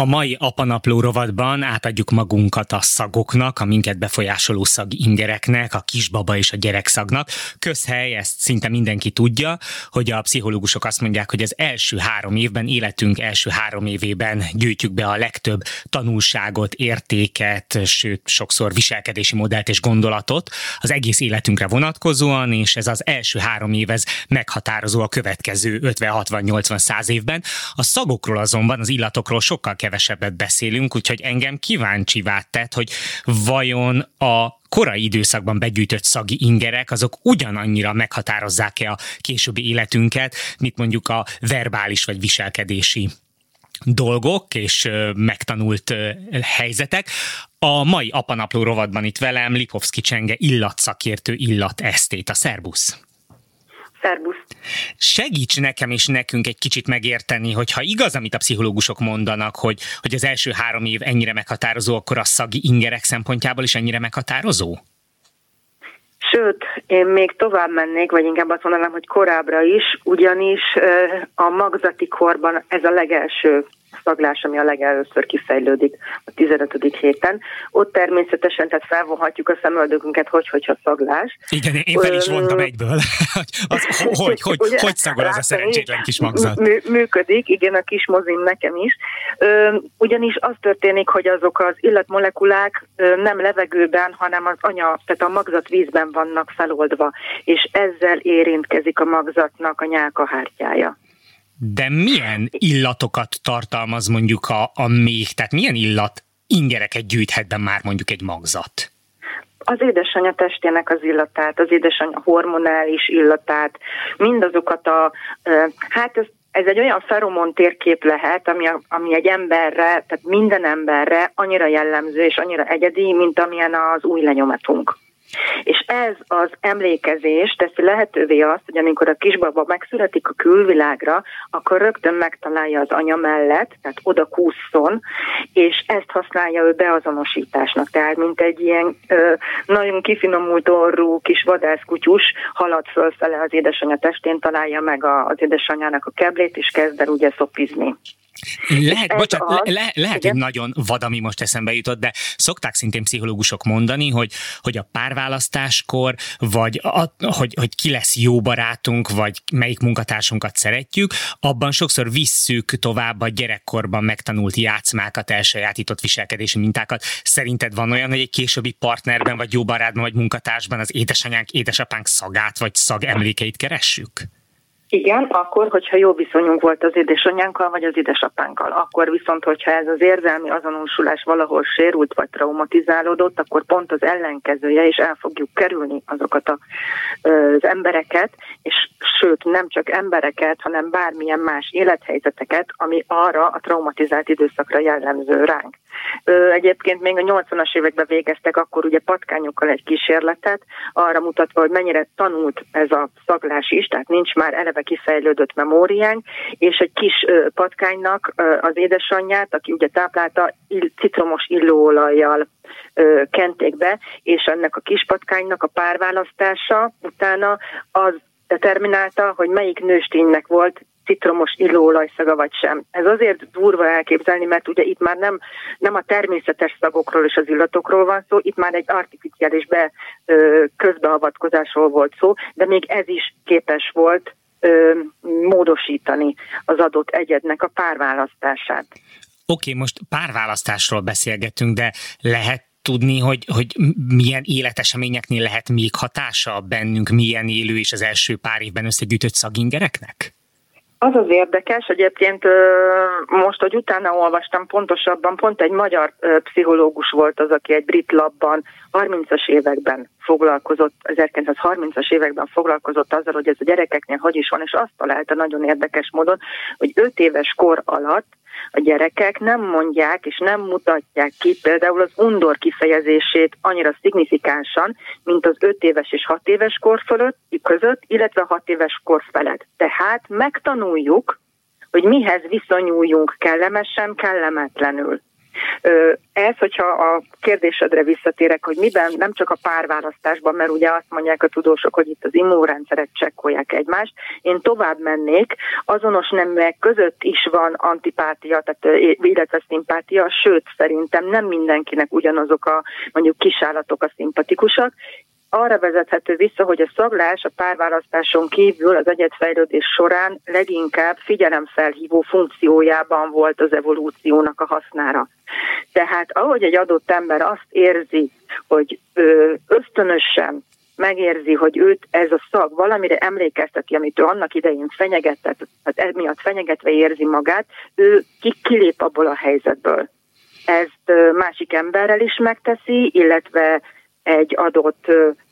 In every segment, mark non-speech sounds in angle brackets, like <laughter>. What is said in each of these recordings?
A mai apanapló rovatban átadjuk magunkat a szagoknak, a minket befolyásoló szag ingereknek, a kisbaba és a gyerekszagnak. Közhely, ezt szinte mindenki tudja, hogy a pszichológusok azt mondják, hogy az első három évben, életünk első három évében gyűjtjük be a legtöbb tanulságot, értéket, sőt, sokszor viselkedési modellt és gondolatot az egész életünkre vonatkozóan, és ez az első három év ez meghatározó a következő 50, 60, 80, 100 évben. A szagokról azonban, az illatokról sokkal kevesebbet beszélünk, úgyhogy engem kíváncsivá tett, hogy vajon a korai időszakban begyűjtött szagi ingerek, azok ugyanannyira meghatározzák-e a későbbi életünket, mint mondjuk a verbális vagy viselkedési dolgok és megtanult helyzetek. A mai apanapló rovatban itt velem Lipovszki Csenge illatszakértő illatesztét. A szerbusz! Szerbusz! Segíts nekem és nekünk egy kicsit megérteni, hogy ha igaz, amit a pszichológusok mondanak, hogy, hogy az első három év ennyire meghatározó, akkor a szagi ingerek szempontjából is ennyire meghatározó? Sőt, én még tovább mennék, vagy inkább azt mondanám, hogy korábbra is, ugyanis a magzati korban ez a legelső szaglás, ami a legelőször kifejlődik a 15. héten. Ott természetesen tehát felvonhatjuk a szemöldökünket, hogy hogyha szaglás. Igen, én fel is vontam egyből. <laughs> az, hogy, hogy, hogy, hogy szagol az a szerencsétlen kis magzat? Mű, működik, igen, a kis mozim nekem is. Ugyanis az történik, hogy azok az illatmolekulák nem levegőben, hanem az anya, tehát a magzat vízben vannak feloldva, és ezzel érintkezik a magzatnak a nyálkahártyája. De milyen illatokat tartalmaz mondjuk a, a még, tehát milyen illat ingereket gyűjthet be már mondjuk egy magzat? az édesanyja testének az illatát, az édesanyja hormonális illatát, mindazokat a, hát ez, ez egy olyan feromon térkép lehet, ami, a, ami egy emberre, tehát minden emberre annyira jellemző és annyira egyedi, mint amilyen az új lenyomatunk. És ez az emlékezés teszi lehetővé azt, hogy amikor a kisbaba megszületik a külvilágra, akkor rögtön megtalálja az anya mellett, tehát oda kúszson, és ezt használja ő beazonosításnak. Tehát mint egy ilyen ö, nagyon kifinomult orrú kis vadászkutyus halad fölfele az édesanyja testén, találja meg a, az édesanyjának a keblét, és kezd el ugye szopizni. Lehet, bocsánat, az, le, lehet, hogy nagyon vad, ami most eszembe jutott, de szokták szintén pszichológusok mondani, hogy, hogy a párválasztáskor, vagy a, hogy, hogy ki lesz jó barátunk, vagy melyik munkatársunkat szeretjük, abban sokszor visszük tovább a gyerekkorban megtanult játszmákat, elsajátított viselkedési mintákat. Szerinted van olyan, hogy egy későbbi partnerben, vagy jó barátban, vagy munkatársban az édesanyánk, édesapánk szagát, vagy szag emlékeit keressük? Igen, akkor, hogyha jó viszonyunk volt az édesanyánkkal, vagy az édesapánkkal. Akkor viszont, hogyha ez az érzelmi azonosulás valahol sérült, vagy traumatizálódott, akkor pont az ellenkezője, és el fogjuk kerülni azokat a, az embereket, és sőt, nem csak embereket, hanem bármilyen más élethelyzeteket, ami arra a traumatizált időszakra jellemző ránk. Egyébként még a 80-as években végeztek akkor ugye patkányokkal egy kísérletet, arra mutatva, hogy mennyire tanult ez a szaglás is, tehát nincs már eleve kifejlődött memóriánk, és egy kis patkánynak az édesanyját, aki ugye táplálta, citromos illóolajjal kenték be, és ennek a kis patkánynak a párválasztása utána az determinálta, hogy melyik nősténynek volt citromos illóolajszaga vagy sem. Ez azért durva elképzelni, mert ugye itt már nem, nem a természetes szagokról és az illatokról van szó, itt már egy artificiális be, ö, közbeavatkozásról volt szó, de még ez is képes volt ö, módosítani az adott egyednek a párválasztását. Oké, okay, most párválasztásról beszélgetünk, de lehet tudni, hogy, hogy milyen életeseményeknél lehet még hatása bennünk, milyen élő és az első pár évben összegyűjtött szagingereknek? Az az érdekes, egyébként most, hogy utána olvastam pontosabban, pont egy magyar pszichológus volt az, aki egy brit labban 30-as években foglalkozott, 1930-as években foglalkozott azzal, hogy ez a gyerekeknél hogy is van, és azt találta nagyon érdekes módon, hogy 5 éves kor alatt a gyerekek nem mondják és nem mutatják ki például az undor kifejezését annyira szignifikánsan, mint az 5 éves és 6 éves kor fölött, között, illetve 6 éves kor felett. Tehát megtanuljuk, hogy mihez viszonyuljunk kellemesen, kellemetlenül. Ez, hogyha a kérdésedre visszatérek, hogy miben, nem csak a párválasztásban, mert ugye azt mondják a tudósok, hogy itt az immunrendszeret csekkolják egymást, én tovább mennék, azonos neműek között is van antipátia, tehát, illetve szimpátia, sőt szerintem nem mindenkinek ugyanazok a mondjuk kisállatok a szimpatikusak, arra vezethető vissza, hogy a szaglás a párválasztáson kívül az egyetfejlődés során leginkább figyelemfelhívó funkciójában volt az evolúciónak a hasznára. Tehát ahogy egy adott ember azt érzi, hogy ösztönösen megérzi, hogy őt ez a szag valamire emlékezteti, amit ő annak idején fenyegetett, tehát emiatt fenyegetve érzi magát, ő kilép abból a helyzetből. Ezt másik emberrel is megteszi, illetve egy adott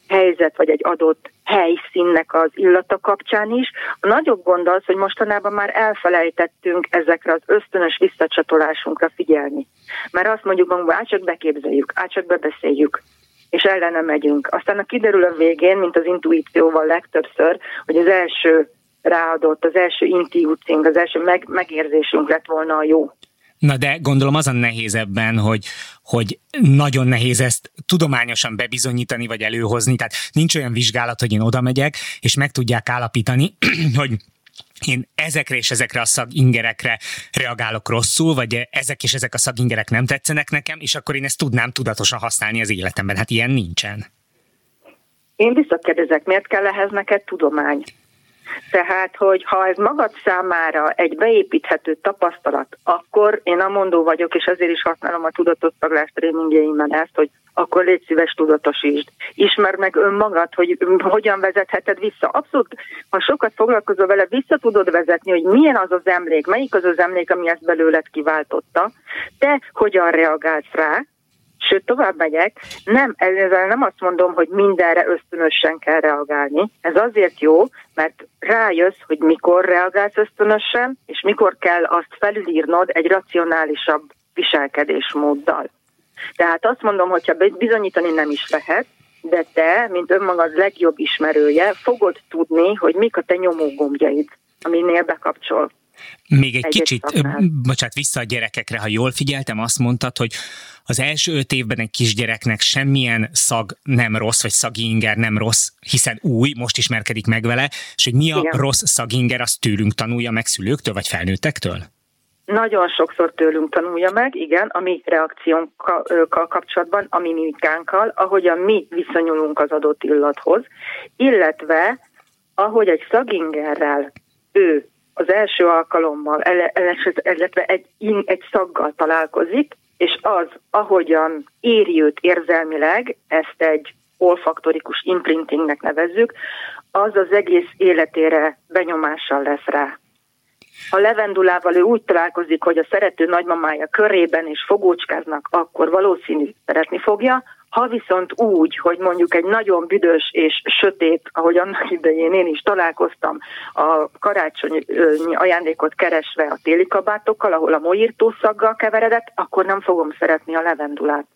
helyzet, vagy egy adott helyszínnek az illata kapcsán is. A nagyobb gond az, hogy mostanában már elfelejtettünk ezekre az ösztönös visszacsatolásunkra figyelni. Mert azt mondjuk magunkban, át csak beképzeljük, át csak bebeszéljük, és ellene megyünk. Aztán a kiderül a végén, mint az intuícióval legtöbbször, hogy az első ráadott, az első intuíciónk, az első meg, megérzésünk lett volna a jó. Na de gondolom az a nehéz ebben, hogy, hogy nagyon nehéz ezt tudományosan bebizonyítani vagy előhozni, tehát nincs olyan vizsgálat, hogy én oda megyek, és meg tudják állapítani, <clears throat> hogy én ezekre és ezekre a szagingerekre reagálok rosszul, vagy ezek és ezek a szagingerek nem tetszenek nekem, és akkor én ezt tudnám tudatosan használni az életemben. Hát ilyen nincsen. Én visszakérdezek, miért kell ehhez neked tudomány? Tehát, hogy ha ez magad számára egy beépíthető tapasztalat, akkor én a mondó vagyok, és ezért is használom a tudatossaglás tréningjeimben ezt, hogy akkor légy szíves tudatosítsd. Ismerd meg önmagad, hogy hogyan vezetheted vissza. Abszolút, ha sokat foglalkozol vele, vissza tudod vezetni, hogy milyen az az emlék, melyik az az emlék, ami ezt belőled kiváltotta, te hogyan reagálsz rá, Sőt, tovább megyek, nem, ezzel nem azt mondom, hogy mindenre ösztönösen kell reagálni. Ez azért jó, mert rájössz, hogy mikor reagálsz ösztönösen, és mikor kell azt felülírnod egy racionálisabb viselkedésmóddal. Tehát azt mondom, hogyha bizonyítani nem is lehet, de te, mint önmagad legjobb ismerője, fogod tudni, hogy mik a te nyomógombjaid, aminél bekapcsol. Még egy, egy kicsit, bocsánat, vissza a gyerekekre, ha jól figyeltem, azt mondtad, hogy az első öt évben egy kisgyereknek semmilyen szag nem rossz, vagy szaginger nem rossz, hiszen új, most ismerkedik meg vele, és hogy mi a Igen. rossz szaginger, azt tőlünk tanulja meg szülőktől, vagy felnőttektől? Nagyon sokszor tőlünk tanulja meg, igen, a mi reakciónkkal kapcsolatban, a mi mimikánkkal, ahogyan mi viszonyulunk az adott illathoz, illetve ahogy egy szagingerrel ő az első alkalommal, illetve egy, egy szaggal találkozik, és az, ahogyan éri őt érzelmileg, ezt egy olfaktorikus imprintingnek nevezzük, az az egész életére benyomással lesz rá. Ha levendulával ő úgy találkozik, hogy a szerető nagymamája körében és fogócskáznak, akkor valószínű szeretni fogja, ha viszont úgy, hogy mondjuk egy nagyon büdös és sötét, ahogy annak <laughs> idején én is találkoztam, a karácsonyi ajándékot keresve a téli kabátokkal, ahol a moírtó szaggal keveredett, akkor nem fogom szeretni a levendulát.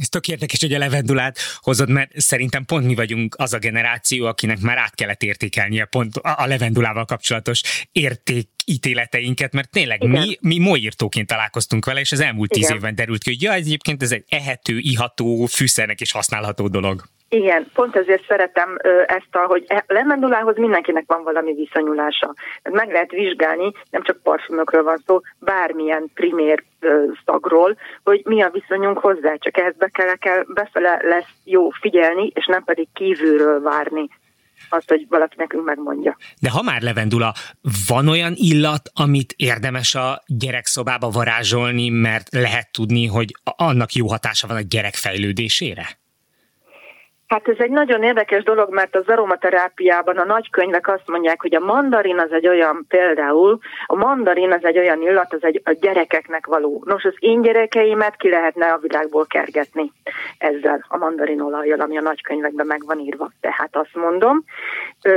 Ez tök érdekes, hogy a levendulát hozod, mert szerintem pont mi vagyunk az a generáció, akinek már át kellett értékelnie pont a levendulával kapcsolatos értékítéleteinket, mert tényleg Igen. mi, mi moírtóként találkoztunk vele, és az elmúlt Igen. tíz évben derült ki, hogy ja, egyébként ez egy ehető, iható, fűszernek is használható dolog. Igen, pont ezért szeretem ezt, a, hogy e, lemendulához mindenkinek van valami viszonyulása. Meg lehet vizsgálni, nem csak parfümökről van szó, bármilyen primér szagról, hogy mi a viszonyunk hozzá, csak ehhez be kell, kell, befele lesz jó figyelni, és nem pedig kívülről várni azt, hogy valaki nekünk megmondja. De ha már levendula, van olyan illat, amit érdemes a gyerekszobába varázsolni, mert lehet tudni, hogy annak jó hatása van a gyerek fejlődésére? Hát ez egy nagyon érdekes dolog, mert az aromaterápiában a nagykönyvek azt mondják, hogy a mandarin az egy olyan például, a mandarin az egy olyan illat, az egy a gyerekeknek való. Nos, az én gyerekeimet ki lehetne a világból kergetni ezzel a mandarin olajjal, ami a nagykönyvekben meg van írva. Tehát azt mondom,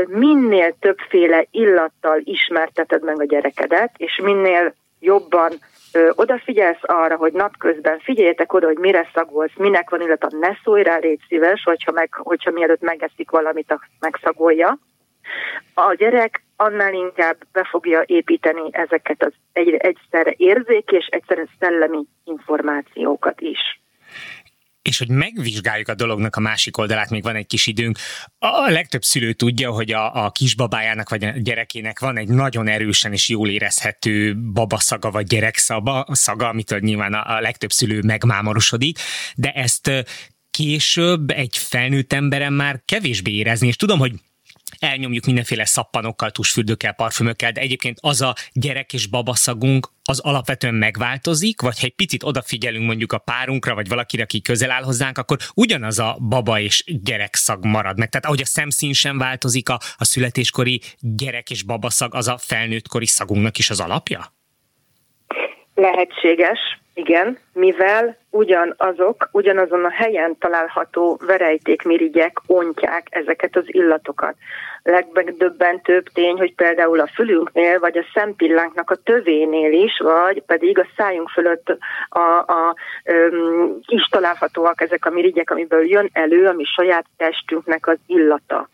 minél többféle illattal ismerteted meg a gyerekedet, és minél jobban ö, odafigyelsz arra, hogy napközben figyeljetek oda, hogy mire szagolsz, minek van, illetve ne szólj rá, légy szíves, hogyha, meg, hogyha mielőtt megeszik valamit, megszagolja. A gyerek annál inkább be fogja építeni ezeket az egy, egyszerre érzék és egyszerre szellemi információkat is és hogy megvizsgáljuk a dolognak a másik oldalát, még van egy kis időnk. A legtöbb szülő tudja, hogy a, a kisbabájának vagy a gyerekének van egy nagyon erősen és jól érezhető babaszaga vagy gyerekszaga, szaga, amitől nyilván a, a legtöbb szülő megmámorosodik, de ezt később egy felnőtt emberen már kevésbé érezni, és tudom, hogy elnyomjuk mindenféle szappanokkal, tusfürdőkkel, parfümökkel, de egyébként az a gyerek és babaszagunk az alapvetően megváltozik, vagy ha egy picit odafigyelünk mondjuk a párunkra, vagy valakire, aki közel áll hozzánk, akkor ugyanaz a baba és gyerekszag marad meg. Tehát ahogy a szemszín sem változik, a, a születéskori gyerek és babaszag, az a felnőttkori szagunknak is az alapja? Lehetséges, igen, mivel ugyanazok, ugyanazon a helyen található verejtékmirigyek ontják ezeket az illatokat. Legmegdöbbentőbb tény, hogy például a fülünknél, vagy a szempillánknak a tövénél is, vagy pedig a szájunk fölött a, a, um, is találhatóak ezek a mirigyek, amiből jön elő a mi saját testünknek az illata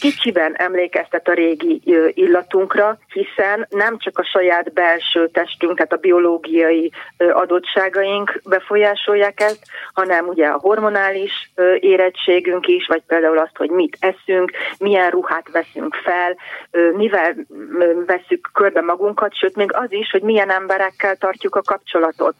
kicsiben emlékeztet a régi illatunkra, hiszen nem csak a saját belső testünk, tehát a biológiai adottságaink befolyásolják ezt, hanem ugye a hormonális érettségünk is, vagy például azt, hogy mit eszünk, milyen ruhát veszünk fel, mivel veszük körbe magunkat, sőt még az is, hogy milyen emberekkel tartjuk a kapcsolatot.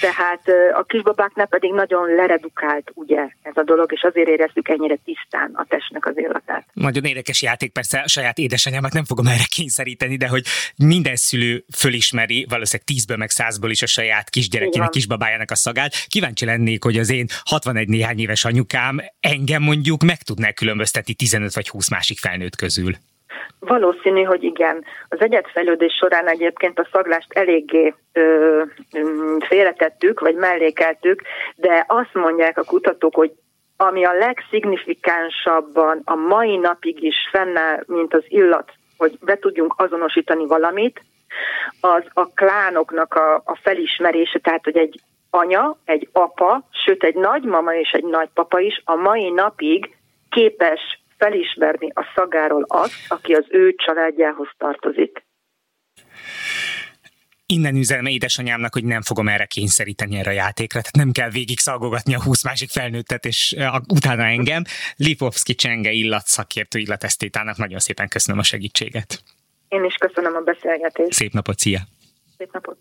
Tehát a kisbabáknál pedig nagyon leredukált ugye ez a dolog, és azért érezzük ennyire tisztán a testnek az illatát. Nagyon érdekes játék, persze a saját édesanyámat nem fogom erre kényszeríteni, de hogy minden szülő fölismeri, valószínűleg tízből meg százból is a saját kisgyerekének, kisbabájának a szagát. Kíváncsi lennék, hogy az én 61 néhány éves anyukám engem mondjuk meg tudná különböztetni 15 vagy 20 másik felnőtt közül. Valószínű, hogy igen. Az egyetfejlődés során egyébként a szaglást eléggé ö, ö, félretettük, vagy mellékeltük, de azt mondják a kutatók, hogy ami a legszignifikánsabban a mai napig is fennáll, mint az illat, hogy be tudjunk azonosítani valamit, az a klánoknak a, a felismerése, tehát hogy egy anya, egy apa, sőt egy nagymama és egy nagypapa is a mai napig képes felismerni a szagáról azt, aki az ő családjához tartozik. Innen üzenem édesanyámnak, hogy nem fogom erre kényszeríteni erre a játékra, tehát nem kell végig szalgogatni a 20 másik felnőttet, és utána engem. Lipovski Csenge illatszakértő illatesztétának nagyon szépen köszönöm a segítséget. Én is köszönöm a beszélgetést. Szép napot, szia! Szép napot!